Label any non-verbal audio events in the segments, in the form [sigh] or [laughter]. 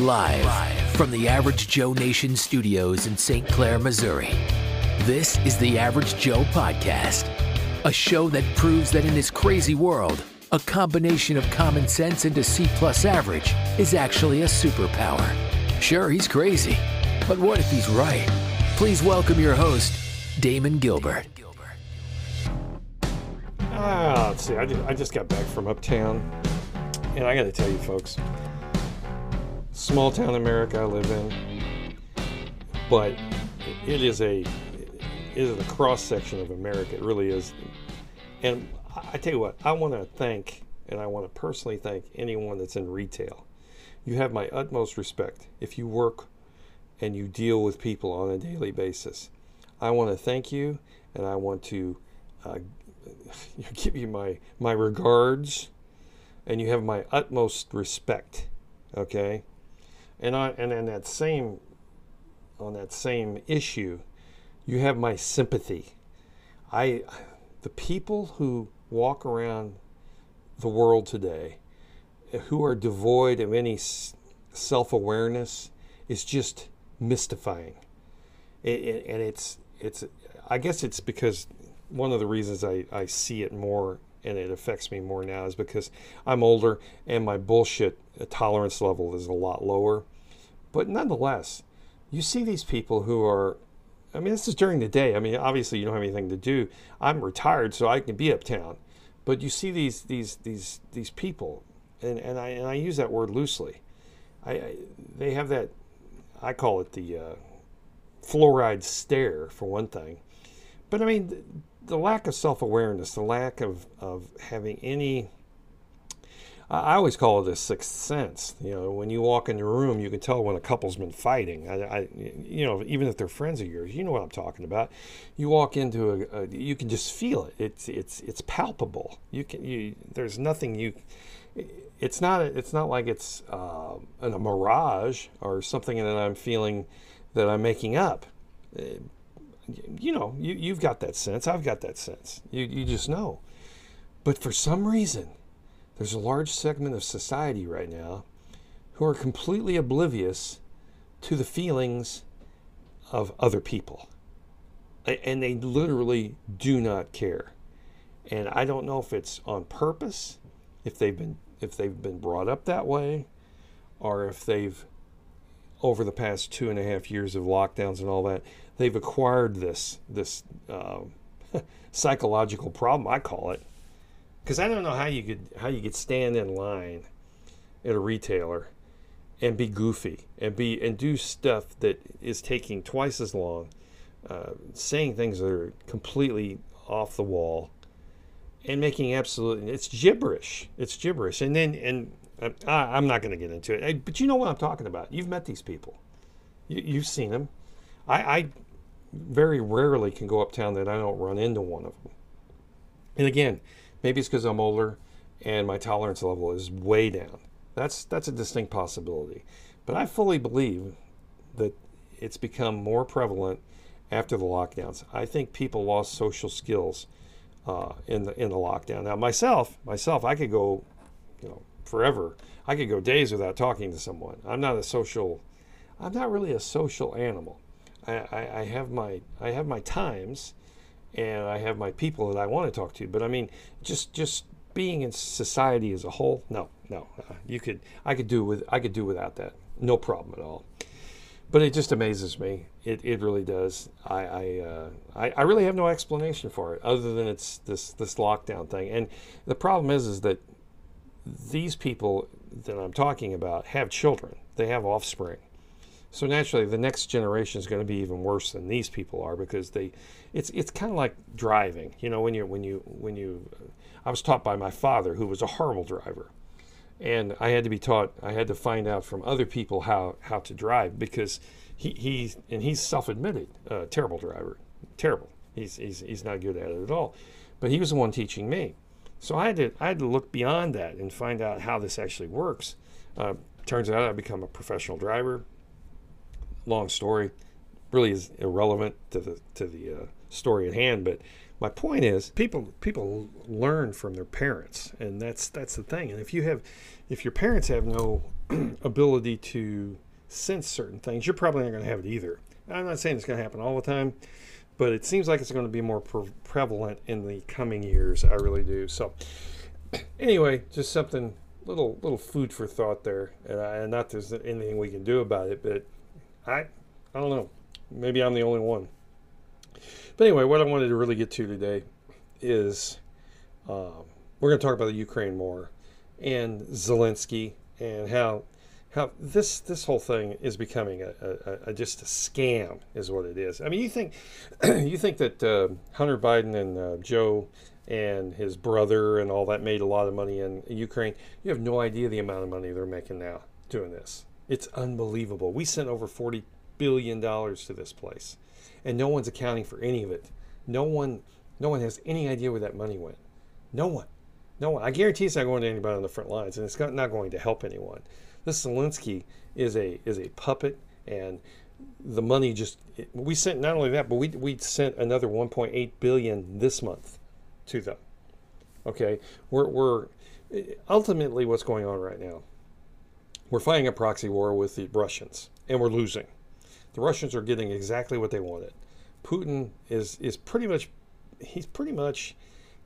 Live, from the Average Joe Nation studios in St. Clair, Missouri. This is the Average Joe Podcast, a show that proves that in this crazy world, a combination of common sense and a C plus average is actually a superpower. Sure, he's crazy, but what if he's right? Please welcome your host, Damon Gilbert. Ah, let's see. I just, I just got back from uptown, and I got to tell you, folks, small town America I live in, but it is a it is a cross section of America. It really is. And I tell you what, I want to thank, and I want to personally thank anyone that's in retail. You have my utmost respect if you work and you deal with people on a daily basis. I want to thank you, and I want to uh, [laughs] give you my my regards, and you have my utmost respect. Okay, and I and in that same on that same issue, you have my sympathy. I the people who walk around the world today who are devoid of any self-awareness is just mystifying. It, it, and it's it's I guess it's because one of the reasons I, I see it more and it affects me more now is because I'm older and my bullshit tolerance level is a lot lower. But nonetheless, you see these people who are I mean, this is during the day. I mean, obviously you don't have anything to do. I'm retired, so I can be uptown. But you see these these these these people, and, and I and I use that word loosely. I, I they have that I call it the uh, fluoride stare for one thing. But I mean, the, the lack of self awareness, the lack of of having any I always call it a sixth sense. You know, when you walk in the room, you can tell when a couple's been fighting. I, I, you know, even if they're friends of yours, you know what I'm talking about. You walk into a, a you can just feel it. It's it's it's palpable. You can you. There's nothing you. It's not it's not like it's uh, a mirage or something that I'm feeling that I'm making up. Uh, you know, you you've got that sense. I've got that sense. You you just know. But for some reason there's a large segment of society right now who are completely oblivious to the feelings of other people. And they literally do not care. And I don't know if it's on purpose, if they've been if they've been brought up that way, or if they've over the past two and a half years of lockdowns and all that, they've acquired this this uh, [laughs] psychological problem. I call it because I don't know how you could how you could stand in line at a retailer and be goofy and be and do stuff that is taking twice as long, uh, saying things that are completely off the wall, and making absolutely it's gibberish. It's gibberish. And then and uh, I, I'm not going to get into it, but you know what I'm talking about. You've met these people. You, you've seen them. I, I very rarely can go uptown that I don't run into one of them. And again, Maybe it's because I'm older and my tolerance level is way down. That's that's a distinct possibility. But I fully believe that it's become more prevalent after the lockdowns. I think people lost social skills uh, in the in the lockdown. Now myself, myself, I could go, you know, forever. I could go days without talking to someone. I'm not a social. I'm not really a social animal. I, I, I have my I have my times, and I have my people that I want to talk to. But I mean, just just being in society as a whole, no, no, uh, you could I could do with I could do without that, no problem at all. But it just amazes me. It, it really does. I I, uh, I, I really have no explanation for it other than it's this this lockdown thing. And the problem is is that these people that I'm talking about have children. They have offspring. So naturally, the next generation is going to be even worse than these people are because they, it's it's kind of like driving. You know, when you when you when you, I was taught by my father who was a horrible driver, and I had to be taught. I had to find out from other people how how to drive because he he and he's self-admitted uh, terrible driver, terrible. He's he's he's not good at it at all, but he was the one teaching me. So I had to I had to look beyond that and find out how this actually works. Uh, turns out I become a professional driver long story, really is irrelevant to the to the uh, story at hand. But my point is, people people learn from their parents, and that's that's the thing. And if you have, if your parents have no [clears throat] ability to sense certain things, you're probably not going to have it either. I'm not saying it's going to happen all the time, but it seems like it's going to be more pre- prevalent in the coming years. I really do. So, [clears throat] anyway, just something little little food for thought there, and, I, and not there's anything we can do about it, but I I don't know. Maybe I'm the only one. But anyway, what I wanted to really get to today is um, we're going to talk about the Ukraine war and Zelensky and how how this this whole thing is becoming a, a, a, just a scam is what it is. I mean, you think [clears throat] you think that uh, Hunter Biden and uh, Joe and his brother and all that made a lot of money in Ukraine. You have no idea the amount of money they're making now doing this. It's unbelievable. We sent over forty billion dollars to this place, and no one's accounting for any of it. No one, no one has any idea where that money went. No one, no one. I guarantee it's not going to anybody on the front lines, and it's not going to help anyone. This Zelensky is a is a puppet, and the money just we sent not only that, but we we sent another 1.8 billion this month to them. Okay, we're we're ultimately what's going on right now. We're fighting a proxy war with the Russians, and we're losing. The Russians are getting exactly what they wanted. Putin is is pretty much he's pretty much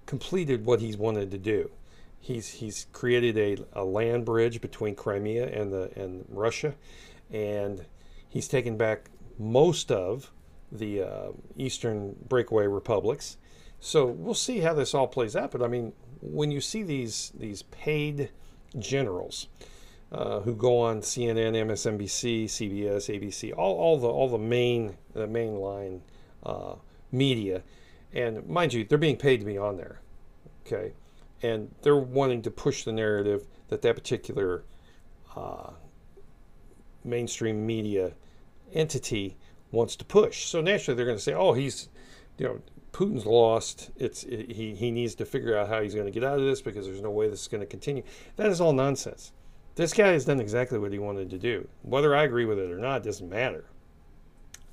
completed what he's wanted to do. He's he's created a, a land bridge between Crimea and the and Russia, and he's taken back most of the uh, eastern breakaway republics. So we'll see how this all plays out. But I mean, when you see these these paid generals uh, who go on CNN, MSNBC, CBS, ABC, all, all the all the main the mainline uh, media, and mind you, they're being paid to be on there. Okay, and they're wanting to push the narrative that that particular uh, mainstream media entity wants to push. So naturally, they're going to say, "Oh, he's, you know, Putin's lost. It's it, he he needs to figure out how he's going to get out of this because there's no way this is going to continue." That is all nonsense. This guy has done exactly what he wanted to do. Whether I agree with it or not doesn't matter.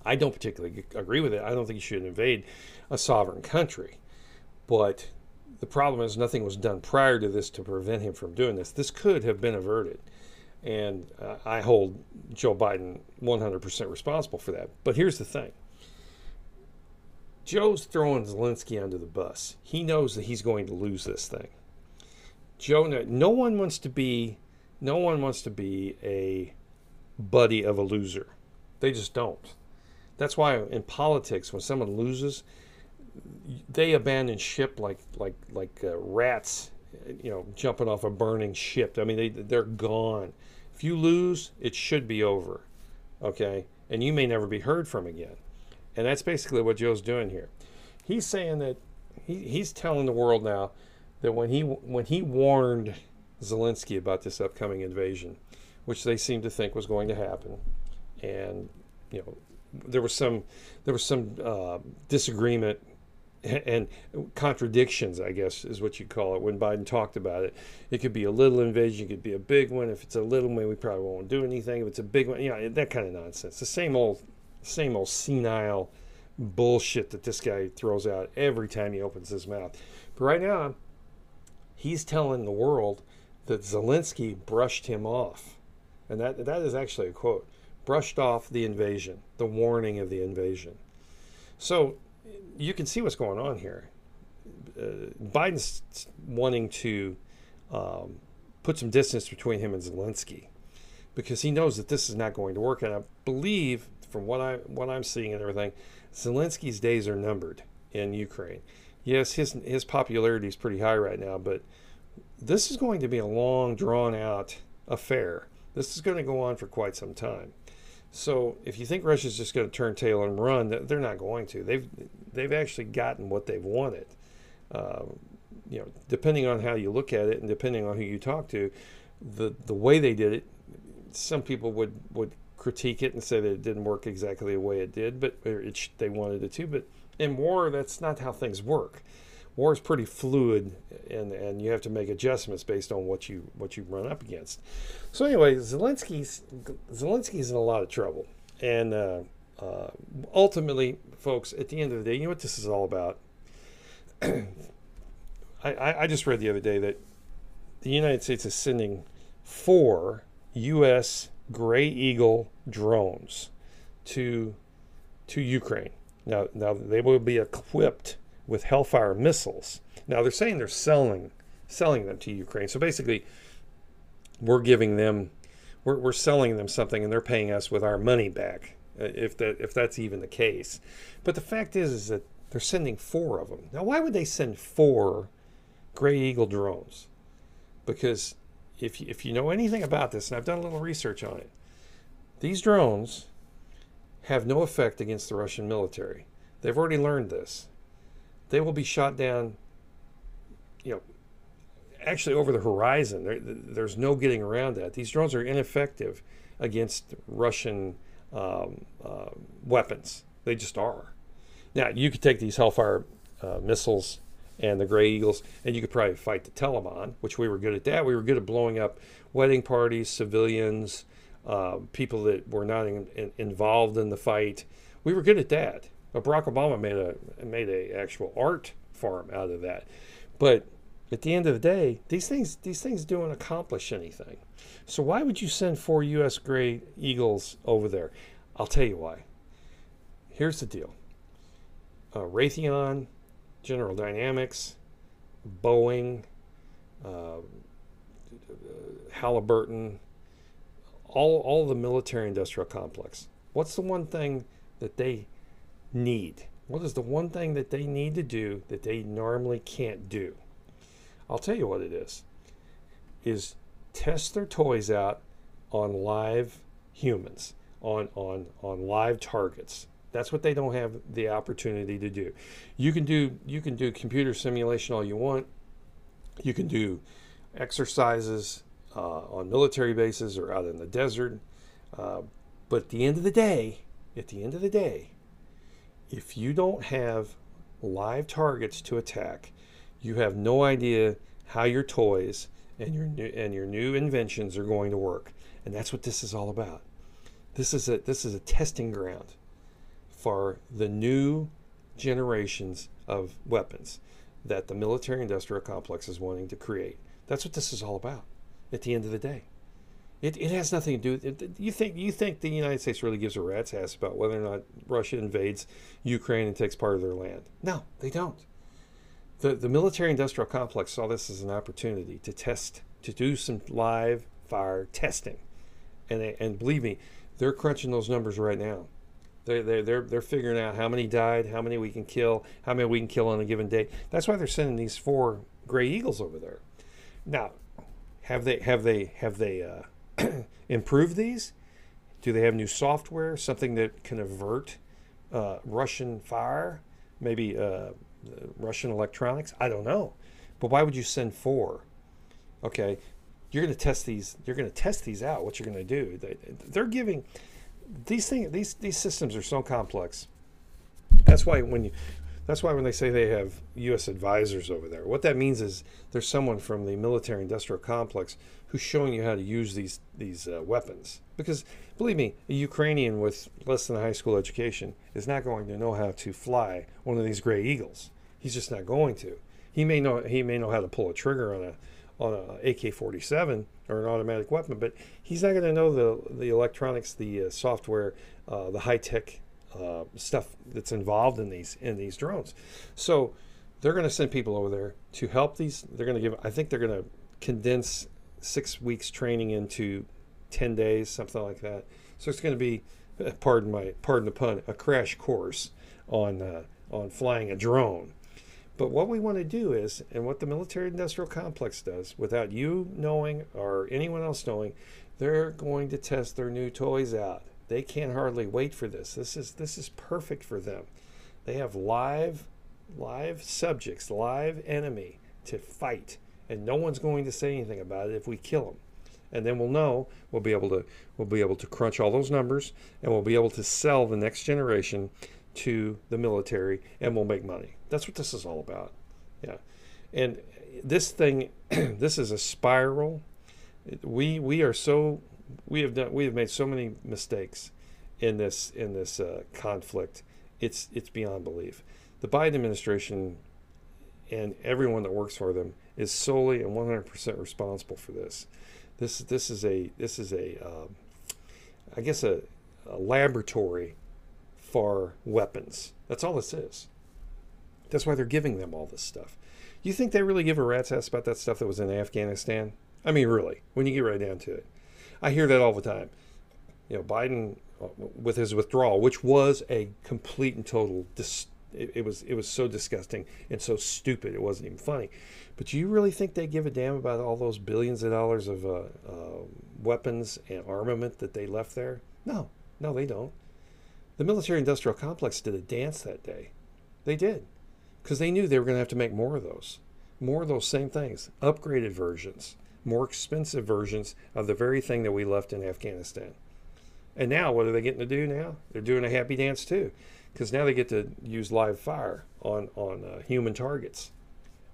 I don't particularly agree with it. I don't think he should invade a sovereign country, but the problem is nothing was done prior to this to prevent him from doing this. This could have been averted. And uh, I hold Joe Biden 100% responsible for that. But here's the thing Joe's throwing Zelensky under the bus. He knows that he's going to lose this thing. Joe, no one wants to be, no one wants to be a buddy of a loser. They just don't. That's why in politics, when someone loses, they abandon ship like like like uh, rats, you know, jumping off a burning ship. I mean, they they're gone. If you lose, it should be over, okay, and you may never be heard from again. And that's basically what Joe's doing here. He's saying that he, he's telling the world now that when he when he warned Zelensky about this upcoming invasion, which they seem to think was going to happen, and you know there was some there was some uh, disagreement and contradictions, I guess, is what you call it. When Biden talked about it, it could be a little invasion, it could be a big one. If it's a little one, we probably won't do anything. If it's a big one, you know, that kind of nonsense. The same old, same old senile bullshit that this guy throws out every time he opens his mouth. But right now, he's telling the world that Zelensky brushed him off, and that that is actually a quote: brushed off the invasion, the warning of the invasion. So you can see what's going on here. Uh, Biden's wanting to um, put some distance between him and Zelensky because he knows that this is not going to work. And I believe, from what I what I'm seeing and everything, Zelensky's days are numbered in Ukraine. Yes, his his popularity is pretty high right now, but this is going to be a long, drawn out affair. This is going to go on for quite some time. So if you think Russia's just going to turn tail and run, they're not going to. They've they've actually gotten what they've wanted. Um, you know, depending on how you look at it and depending on who you talk to, the the way they did it, some people would would critique it and say that it didn't work exactly the way it did, but it, they wanted it to. But in war, that's not how things work war is pretty fluid and, and you have to make adjustments based on what you what you run up against. So anyway, Zelensky's Zelensky's in a lot of trouble, and uh, uh, ultimately, folks, at the end of the day, you know what this is all about. [clears throat] I, I just read the other day that the United States is sending four U.S. Gray Eagle drones to to Ukraine. Now, now they will be equipped with Hellfire missiles. Now they're saying they're selling selling them to Ukraine. So basically, we're giving them we're, we're selling them something and they're paying us with our money back uh, if that if that's even the case. But the fact is is that they're sending four of them. Now why would they send four gray eagle drones? Because if if you know anything about this and i've done a little research on it these drones have no effect against the russian military. They've already learned this they will be shot down you know actually over the horizon. There, there's no getting around that. These drones are ineffective against Russian um, uh, weapons. They just are. Now, you could take these Hellfire uh, missiles and the Gray Eagles, and you could probably fight the Taliban, which we were good at that. We were good at blowing up wedding parties, civilians, uh, people that were not in, in, involved in the fight. We were good at that. But Barack Obama made a made a actual art farm out of that. But at the end of the day, these things these things don't accomplish anything. So why would you send four U.S. Gray Eagles over there? I'll tell you why. Here's the deal: uh, Raytheon, General Dynamics, Boeing, uh, Halliburton, all all the military industrial complex. What's the one thing that they need? What is the one thing that they need to do that they normally can't do? I'll tell you what it is. Is test their toys out on live humans, on on on live targets. That's what they don't have the opportunity to do. You can do you can do computer simulation all you want. You can do exercises uh, on military bases or out in the desert. Uh, but at the end of the day, at the end of the day, if you don't have live targets to attack, you have no idea how your toys and your new, and your new inventions are going to work. And that's what this is all about. This is a this is a testing ground for the new generations of weapons that the military industrial complex is wanting to create. That's what this is all about at the end of the day. It, it has nothing to do with it. You think you think the United States really gives a rat's ass about whether or not Russia invades Ukraine and takes part of their land? No, they don't the, the military industrial complex saw this as an opportunity to test, to do some live fire testing. And, they, and believe me, they're crunching those numbers right now. They're, they're, they're, they're figuring out how many died, how many we can kill, how many we can kill on a given day. That's why they're sending these four Gray Eagles over there. Now, have they have they have they uh, [clears throat] improved these? Do they have new software, something that can avert uh, Russian fire? Maybe uh, Russian electronics? I don't know. But why would you send four? Okay, you're going to test these. You're going to test these out. What you're going to do? They, they're giving these things. These these systems are so complex. That's why when you that's why when they say they have U.S. advisors over there, what that means is there's someone from the military-industrial complex who's showing you how to use these these uh, weapons. Because believe me, a Ukrainian with less than a high school education is not going to know how to fly one of these Gray Eagles. He's just not going to. He may know he may know how to pull a trigger on a on a AK-47 or an automatic weapon, but he's not going to know the the electronics, the uh, software, uh, the high tech uh, stuff that's involved in these in these drones. So they're going to send people over there to help these. They're going to give. I think they're going to condense six weeks training into ten days, something like that. So it's going to be, uh, pardon my pardon the pun, a crash course on uh, on flying a drone. But what we want to do is, and what the military industrial complex does, without you knowing or anyone else knowing, they're going to test their new toys out. They can't hardly wait for this. This is this is perfect for them. They have live live subjects, live enemy to fight, and no one's going to say anything about it if we kill them. And then we'll know we'll be able to we'll be able to crunch all those numbers and we'll be able to sell the next generation to the military and we'll make money. That's what this is all about. Yeah. And this thing [clears throat] this is a spiral. We we are so we have done we have made so many mistakes in this in this uh, conflict. It's it's beyond belief. The Biden administration and everyone that works for them is solely and 100% responsible for this. This this is a this is a um, I guess a, a laboratory for weapons. That's all this is. That's why they're giving them all this stuff. You think they really give a rat's ass about that stuff that was in Afghanistan? I mean, really, when you get right down to it. I hear that all the time. You know, Biden uh, with his withdrawal, which was a complete and total it, it, was it was so disgusting and so stupid it wasn't even funny. But do you really think they give a damn about all those billions of dollars of uh, uh, weapons and armament that they left there? No, no, they don't. The military-industrial complex did a dance that day. They did because they knew they were going to have to make more of those, more of those same things, upgraded versions, more expensive versions of the very thing that we left in Afghanistan. And now, what are they getting to do now? They're doing a happy dance too because now they get to use live fire on on uh, human targets,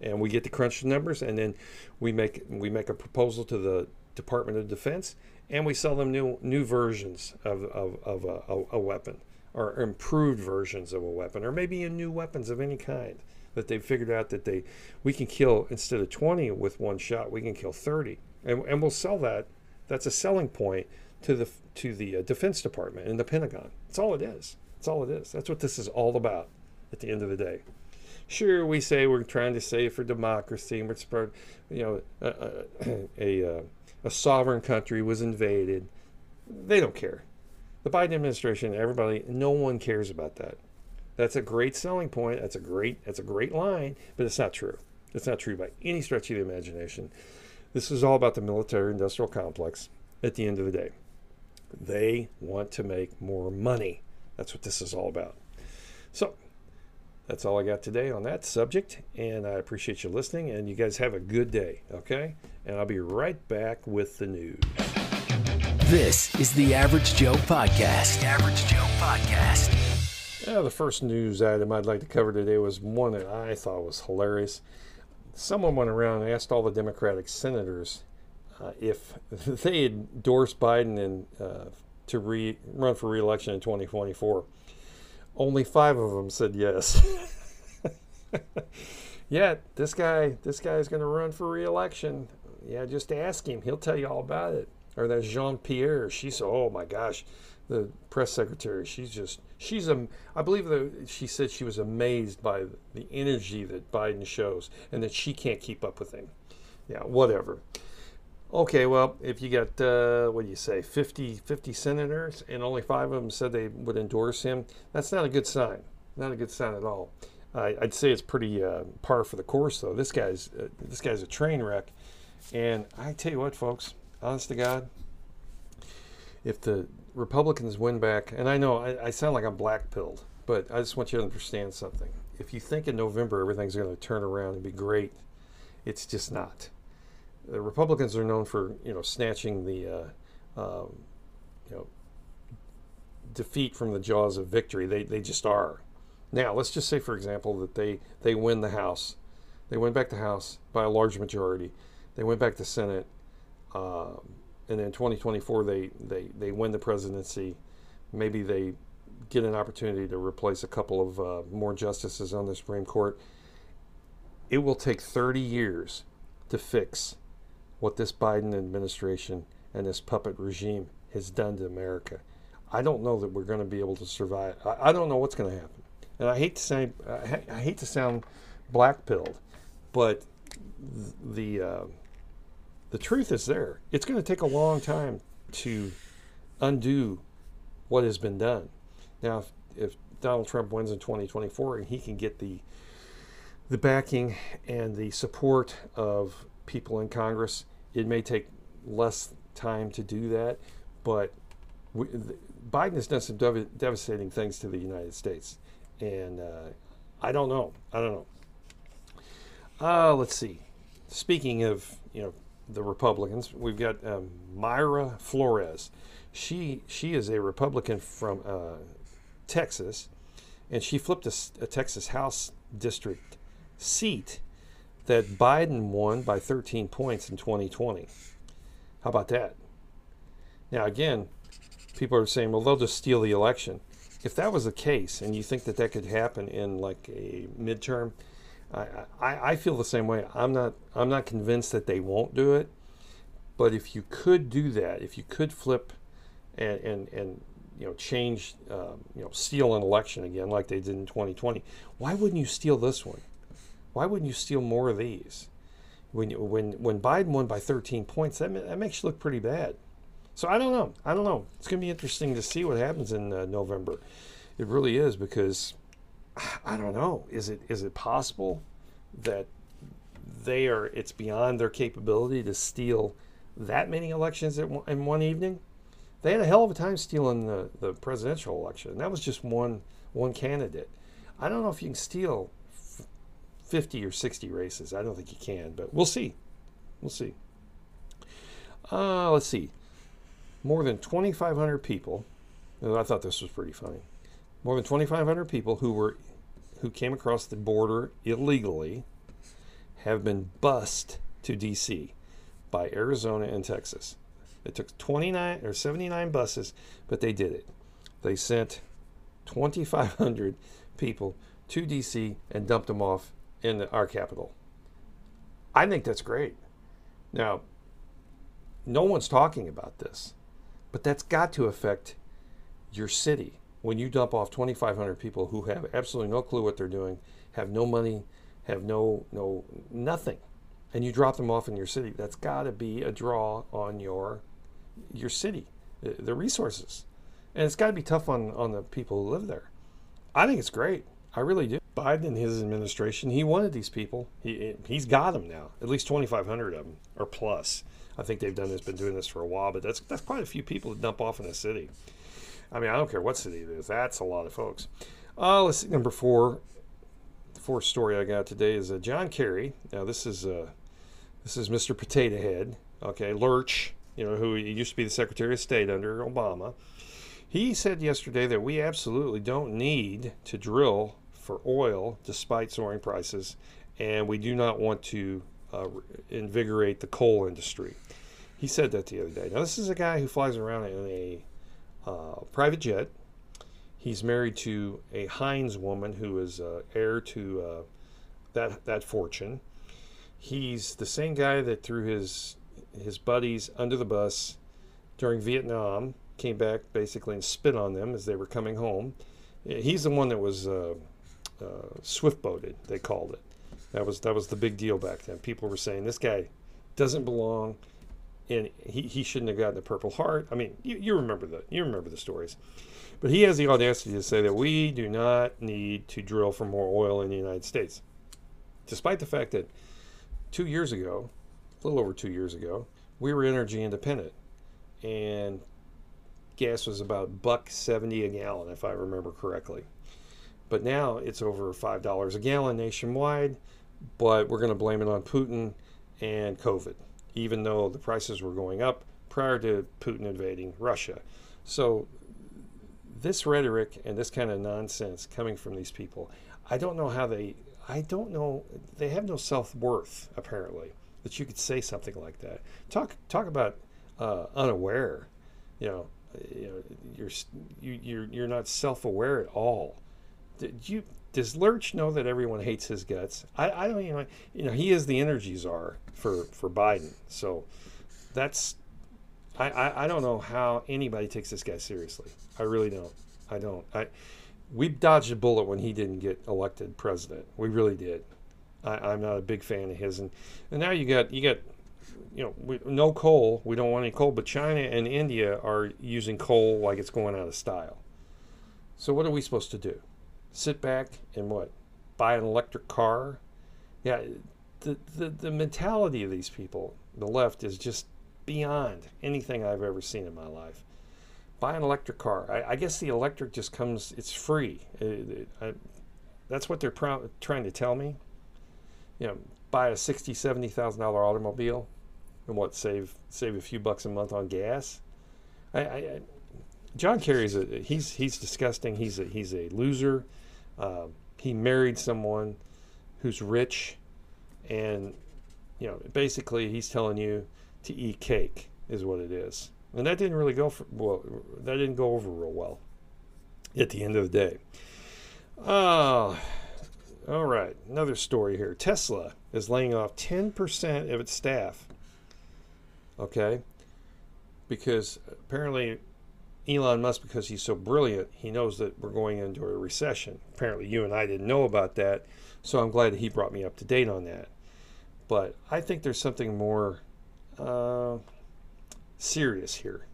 and we get to crunch the numbers, and then we make we make a proposal to the Department of Defense, and we sell them new new versions of of, of a, a, a weapon or improved versions of a weapon, or maybe in new weapons of any kind that they've figured out that they we can kill instead of 20 with one shot, we can kill 30, and, and we'll sell that. That's a selling point to the to the uh, Defense Department and the Pentagon. That's all it is. That's all it is. That's what this is all about at the end of the day. Sure, we say we're trying to save for democracy and we're spread, you know, a, a, [clears throat] a, uh, a sovereign country was invaded. They don't care. The Biden administration, everybody, no one cares about that. That's a great selling point. That's a great that's a great line, but it's not true. It's not true by any stretch of the imagination. This is all about the military industrial complex at the end of the day. They want to make more money. That's what this is all about. So, that's all I got today on that subject, and I appreciate you listening. And you guys have a good day, okay? And I'll be right back with the news. This is the Average Joe Podcast. The Average Joe Podcast. Yeah, the first news item I'd like to cover today was one that I thought was hilarious. Someone went around and asked all the Democratic senators uh, if [laughs] they endorsed Biden and uh, to re- run for reelection in 2024. Only five of them said yes. [laughs] Yet this guy, this guy is going to run for reelection. Yeah, just ask him; he'll tell you all about it. Or that Jean Pierre, she's oh my gosh, the press secretary. She's just she's a. I believe that she said she was amazed by the energy that Biden shows, and that she can't keep up with him. Yeah, whatever. Okay, well, if you got, uh, what do you say, 50, 50 senators and only five of them said they would endorse him, that's not a good sign. Not a good sign at all. I'd say it's pretty uh, par for the course, though. This guy's uh, this guy's a train wreck, and I tell you what, folks, honest to God, if the Republicans win back, and I know I, I sound like I'm black pilled, but I just want you to understand something. If you think in November everything's going to turn around and be great, it's just not the Republicans are known for you know snatching the uh, um, you know defeat from the jaws of victory. They they just are. Now let's just say, for example, that they they win the House, they win back the House by a large majority. They went back to Senate, um, and in 2024 they they they win the presidency. Maybe they get an opportunity to replace a couple of uh, more justices on the Supreme Court. It will take 30 years to fix what this Biden administration and this puppet regime has done to America. I don't know that we're going to be able to survive. I, I don't know what's going to happen. And I hate to say, I, I hate to sound black pilled, but the uh, the truth is there. It's going to take a long time to undo what has been done. Now, if, if Donald Trump wins in 2024 and he can get the the backing and the support of people in Congress. It may take less time to do that, but we, Biden has done some dev- devastating things to the United States, and uh, I don't know. I don't know. Uh, let's see. Speaking of you know the Republicans, we've got um, Mayra Flores. She she is a Republican from uh, Texas, and she flipped a, a Texas House district seat that Biden won by 13 points in 2020. How about that? Now, again, people are saying, well, they'll just steal the election. If that was the case, and you think that that could happen in like a midterm, I, I, I feel the same way. I'm not I'm not convinced that they won't do it, But if you could do that, if you could flip and and, and you know change um, you know steal an election again like they did in 2020, why wouldn't you steal this one? Why wouldn't you steal more of these? When when when Biden won by 13 points, that that makes you look pretty bad. So I don't know. I don't know. It's going to be interesting to see what happens in uh, November. It really is because I don't know. Is it is it possible that they are? It's beyond their capability to steal that many elections in one evening. They had a hell of a time stealing the, the presidential election. And that was just one one candidate. I don't know if you can steal 50 or 60 races. I don't think you can, but we'll see. We'll see. Uh, let's see. More than 2,500 people. I thought this was pretty funny. More than 2,500 people who were who came across the border illegally have been bussed to D.C. by Arizona and Texas. It took 29 or 79 buses, but they did it. They sent 2,500 people to D.C. and dumped them off in the, our capital. I think that's great. Now, no one's talking about this, but that's got to affect your city when you dump off 2,500 people who have absolutely no clue what they're doing, have no money, have no no nothing, and you drop them off in your city, that's got to be a draw on your your city, the, the resources, and it's got to be tough on on the people who live there. I think it's great. I really do. Biden and his administration, he wanted these people. He he's got them now. At least 2,500 of them or plus. I think they've done this, been doing this for a while, but that's that's quite a few people to dump off in a city. I mean, I don't care what city it is. That's a lot of folks. Uh, let's see. Number four. The fourth story I got today is uh, John Kerry. Now this is uh, this is Mr. Potato Head. Okay, Lurch. You know who used to be the Secretary of State under Obama. He said yesterday that we absolutely don't need to drill for oil despite soaring prices, and we do not want to uh, invigorate the coal industry. He said that the other day. Now, this is a guy who flies around in a uh, private jet. He's married to a Heinz woman who is uh, heir to uh, that that fortune. He's the same guy that threw his his buddies under the bus during Vietnam. Came back basically and spit on them as they were coming home. He's the one that was uh, swift boated. They called it. That was that was the big deal back then. People were saying this guy doesn't belong and he, he shouldn't have gotten the Purple Heart. I mean, you, you remember the you remember the stories, but he has the audacity to say that we do not need to drill for more oil in the United States, despite the fact that two years ago, a little over two years ago, we were energy independent, and gas was about buck seventy a gallon, if I remember correctly. But now it's over five dollars a gallon nationwide. But we're going to blame it on Putin and COVID even though the prices were going up prior to Putin invading Russia. So, this rhetoric and this kind of nonsense coming from these people, I don't know how they, I don't know, they have no self worth, apparently, that you could say something like that. Talk, talk about uh, unaware, you know. You know, you're you, you're you're not self-aware at all. Did you does Lurch know that everyone hates his guts? I, I don't know you know he is the energy czar for for Biden. So that's I, I, I don't know how anybody takes this guy seriously. I really don't. I don't. I we dodged a bullet when he didn't get elected president. We really did. I, am not a big fan of his, and and now you got you got you know we, no coal. We don't want any coal, but China and India are using coal like it's going out of style. So what are we supposed to do? Sit back and what? Buy an electric car? Yeah, the, the, the mentality of these people, the left, is just beyond anything I've ever seen in my life. Buy an electric car. I, I guess the electric just comes, it's free. It, it, I, that's what they're pro- trying to tell me. You know, buy a sixty, seventy thousand dollar automobile, and what save save a few bucks a month on gas. I, I, John Kerry's a he's he's disgusting. He's a he's a loser. Uh, he married someone who's rich and you know basically he's telling you to eat cake is what it is and that didn't really go for well that didn't go over real well at the end of the day oh all right another story here tesla is laying off 10% of its staff Okay? Because apparently Elon Musk, because he's so brilliant, he knows that we're going into a recession. Apparently, you and I didn't know about that, so I'm glad that he brought me up to date on that. But I think there's something more uh, serious here.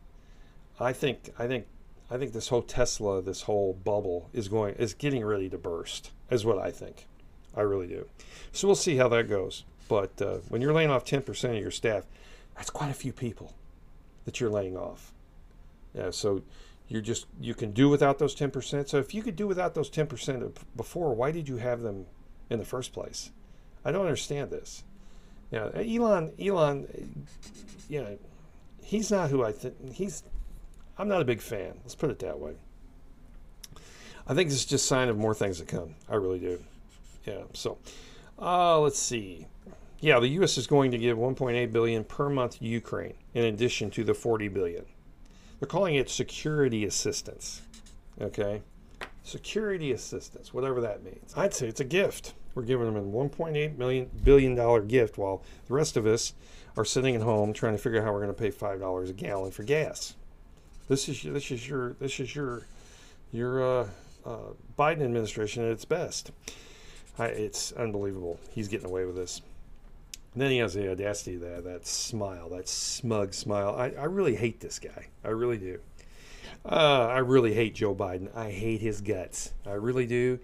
I think I think I think this whole Tesla, this whole bubble is going is getting ready to burst. Is what I think. I really do. So we'll see how that goes. But uh, when you're laying off 10% of your staff, that's quite a few people that you're laying off. Yeah, so you're just you can do without those 10%. So if you could do without those 10% before, why did you have them in the first place? I don't understand this. Yeah, Elon Elon know, he's not who I think he's I'm not a big fan. Let's put it that way. I think this is just sign of more things to come. I really do. Yeah. So, uh, let's see. Yeah, the U.S. is going to give 1.8 billion per month to Ukraine, in addition to the 40 billion. They're calling it security assistance. Okay, security assistance, whatever that means. I'd say it's a gift. We're giving them a 1.8 million billion dollar gift, while the rest of us are sitting at home trying to figure out how we're going to pay five dollars a gallon for gas. This is this is your this is your your uh, uh, Biden administration at its best. I, it's unbelievable. He's getting away with this. And then he has the audacity that that smile, that smug smile. I, I really hate this guy. I really do. Uh, I really hate Joe Biden. I hate his guts. I really do.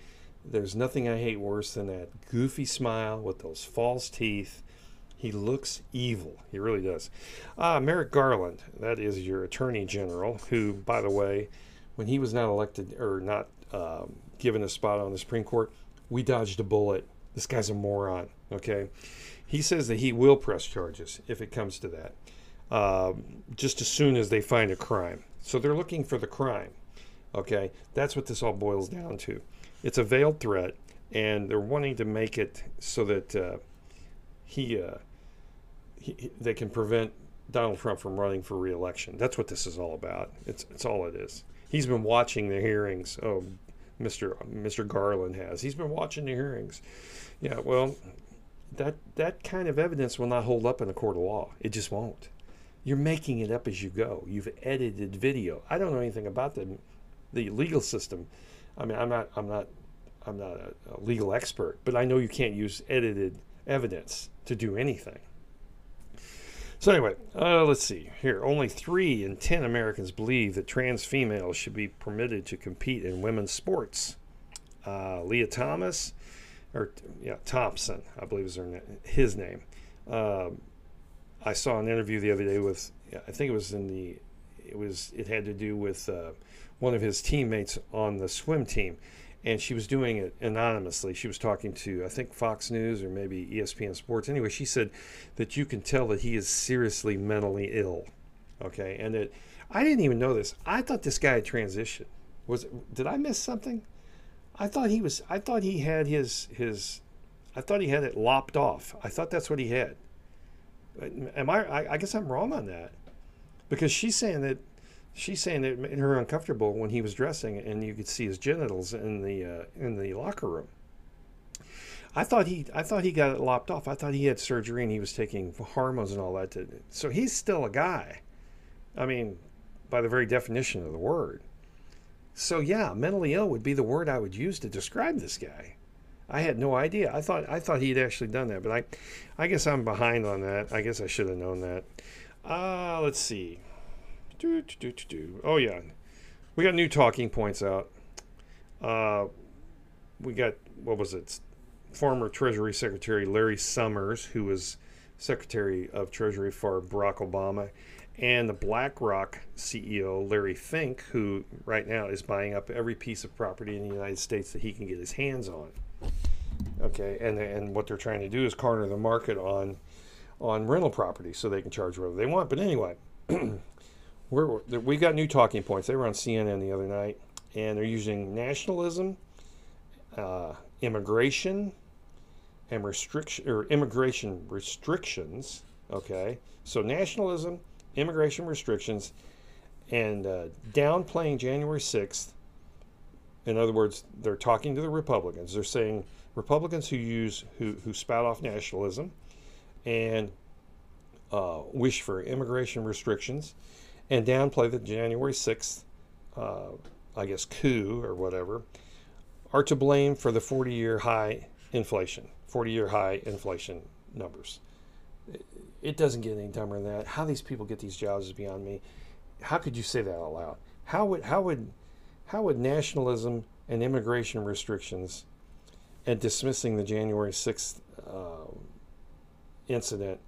There's nothing I hate worse than that goofy smile with those false teeth. He looks evil. He really does. Uh, Merrick Garland, that is your attorney general, who, by the way, when he was not elected or not um, given a spot on the Supreme Court, we dodged a bullet. This guy's a moron. Okay, he says that he will press charges if it comes to that, um, just as soon as they find a crime. So they're looking for the crime. Okay, that's what this all boils down to. It's a veiled threat, and they're wanting to make it so that uh, he, uh, he, they can prevent Donald Trump from running for reelection. That's what this is all about. It's it's all it is. He's been watching the hearings. Oh, Mr. Mr. Garland has. He's been watching the hearings. Yeah, well, that that kind of evidence will not hold up in a court of law. It just won't. You're making it up as you go. You've edited video. I don't know anything about the the legal system. I mean, I'm not I'm not I'm not a, a legal expert, but I know you can't use edited evidence to do anything. So anyway, uh, let's see here. Only three in ten Americans believe that trans females should be permitted to compete in women's sports. Uh, Lia Thomas, or yeah, Thompson, I believe is her his name. Uh, I saw an interview the other day with, I think it was in the, it was it had to do with uh, one of his teammates on the swim team, and she was doing it anonymously. She was talking to, I think, Fox News or maybe ESPN Sports. Anyway, she said that you can tell that he is seriously mentally ill. Okay, and that I didn't even know this. I thought this guy had transitioned. Was did I miss something? I thought he was. I thought he had his his. I thought he had it lopped off. I thought that's what he had. Am I? I, I guess I'm wrong on that, because she's saying that she's saying it made her uncomfortable when he was dressing and you could see his genitals in the uh, in the locker room. I thought he I thought he got it lopped off. I thought he had surgery and he was taking hormones and all that. To, so he's still a guy. I mean, by the very definition of the word. So yeah, mentally ill would be the word I would use to describe this guy. I had no idea. I thought I thought he'd actually done that, but I I guess I'm behind on that. I guess I should have known that. Uh, let's see. Do, do, do. Oh, yeah. We got new talking points out. Uh, we got, what was it? Former Treasury Secretary Larry Summers, who was Secretary of Treasury for Barack Obama, and the BlackRock CEO Larry Fink, who right now is buying up every piece of property in the United States that he can get his hands on. Okay, and and what they're trying to do is corner the market on on rental property so they can charge whatever they want. But anyway, [clears throat] we're, we got new talking points. They were on CNN the other night, and they're using nationalism, uh, immigration, and restriction or immigration restrictions. Okay, so nationalism, immigration restrictions, and uh, downplaying January sixth. In other words, they're talking to the Republicans. They're saying Republicans who use who who spout off nationalism, and uh, wish for immigration restrictions and downplay the January 6th, uh, I guess, coup or whatever, are to blame for the 40 year high inflation, 40 year high inflation numbers. It doesn't get any dumber than that. How these people get these jobs is beyond me. How could you say that out loud? How would how would how would nationalism and immigration restrictions and dismissing the January 6th uh, incident,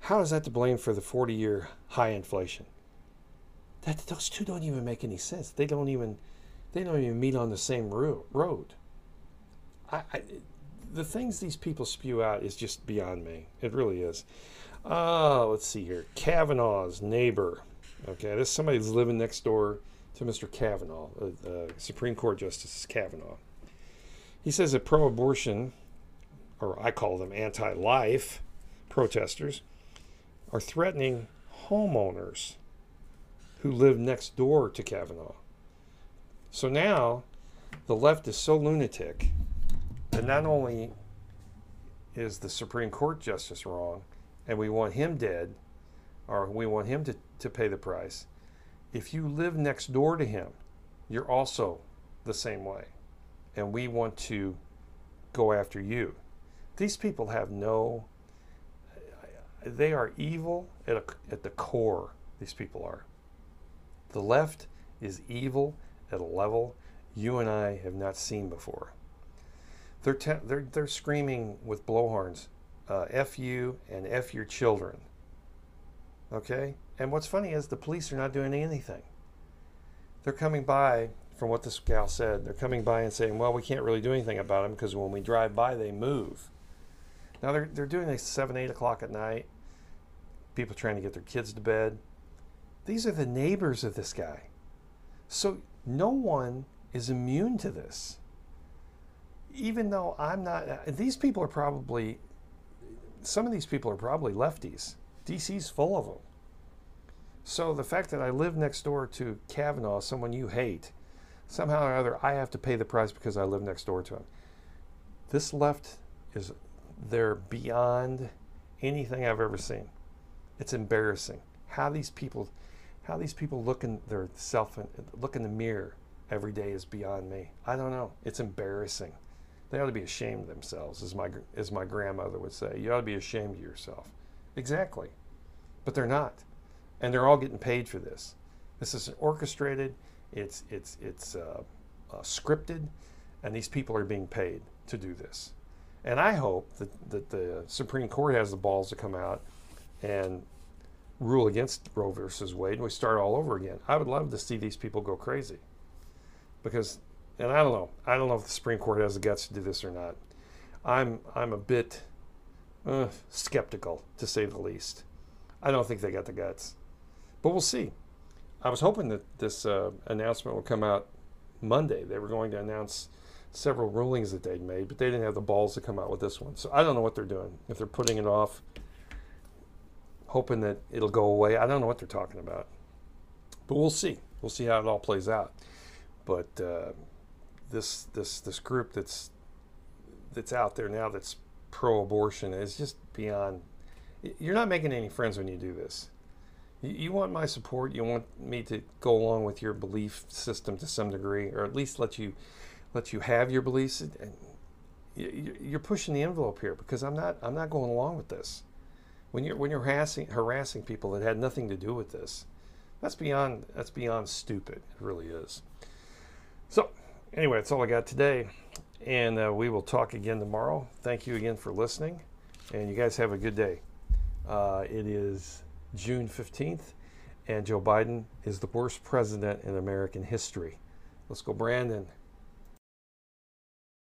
how is that to blame for the 40 year high inflation? That those two don't even make any sense. They don't even they don't even meet on the same road. I, I, the things these people spew out is just beyond me. It really is. Uh, let's see here. Kavanaugh's neighbor. Okay, this somebody's living next door to Mr. Kavanaugh, uh, uh, Supreme Court Justice Kavanaugh. He says that pro abortion, or I call them anti life protesters, are threatening homeowners who live next door to Kavanaugh. So now the left is so lunatic that not only is the Supreme Court justice wrong and we want him dead, or we want him to, to pay the price, if you live next door to him, you're also the same way. And we want to go after you. These people have no, they are evil at, a, at the core, these people are. The left is evil at a level you and I have not seen before. They're, they're, they're screaming with blowhorns, uh, F you and F your children. Okay? And what's funny is the police are not doing anything. They're coming by, from what this gal said, they're coming by and saying, well, we can't really do anything about them because when we drive by, they move. Now they're, they're doing this 7, 8 o'clock at night. People trying to get their kids to bed. These are the neighbors of this guy. So no one is immune to this. Even though I'm not, these people are probably, some of these people are probably lefties. DC's full of them. So the fact that I live next door to Kavanaugh, someone you hate, somehow or other, I have to pay the price because I live next door to him. This left is, they're beyond anything I've ever seen. It's embarrassing how these people, how these people look in their self, look in the mirror every day is beyond me. I don't know. It's embarrassing. They ought to be ashamed of themselves, as my as my grandmother would say. You ought to be ashamed of yourself. Exactly, but they're not, and they're all getting paid for this. This is orchestrated. It's it's it's uh, uh, scripted, and these people are being paid to do this. And I hope that, that the Supreme Court has the balls to come out and rule against Roe versus Wade, and we start all over again. I would love to see these people go crazy because, and I don't know, I don't know if the Supreme Court has the guts to do this or not. I'm I'm a bit uh, skeptical to say the least. I don't think they got the guts, but we'll see. I was hoping that this uh, announcement would come out Monday. They were going to announce several rulings that they'd made, but they didn't have the balls to come out with this one. So I don't know what they're doing. If they're putting it off, hoping that it'll go away, I don't know what they're talking about. But we'll see. We'll see how it all plays out. But uh, this this this group that's that's out there now that's pro-abortion is just beyond. You're not making any friends when you do this. You, you want my support. You want me to go along with your belief system to some degree, or at least let you let you have your beliefs. You're pushing the envelope here because I'm not I'm not going along with this. When you're when you're harassing harassing people that had nothing to do with this, that's beyond that's beyond stupid. It really is. So, anyway, that's all I got today. And uh, we will talk again tomorrow. Thank you again for listening. And you guys have a good day. Uh, it is June 15th, and Joe Biden is the worst president in American history. Let's go, Brandon.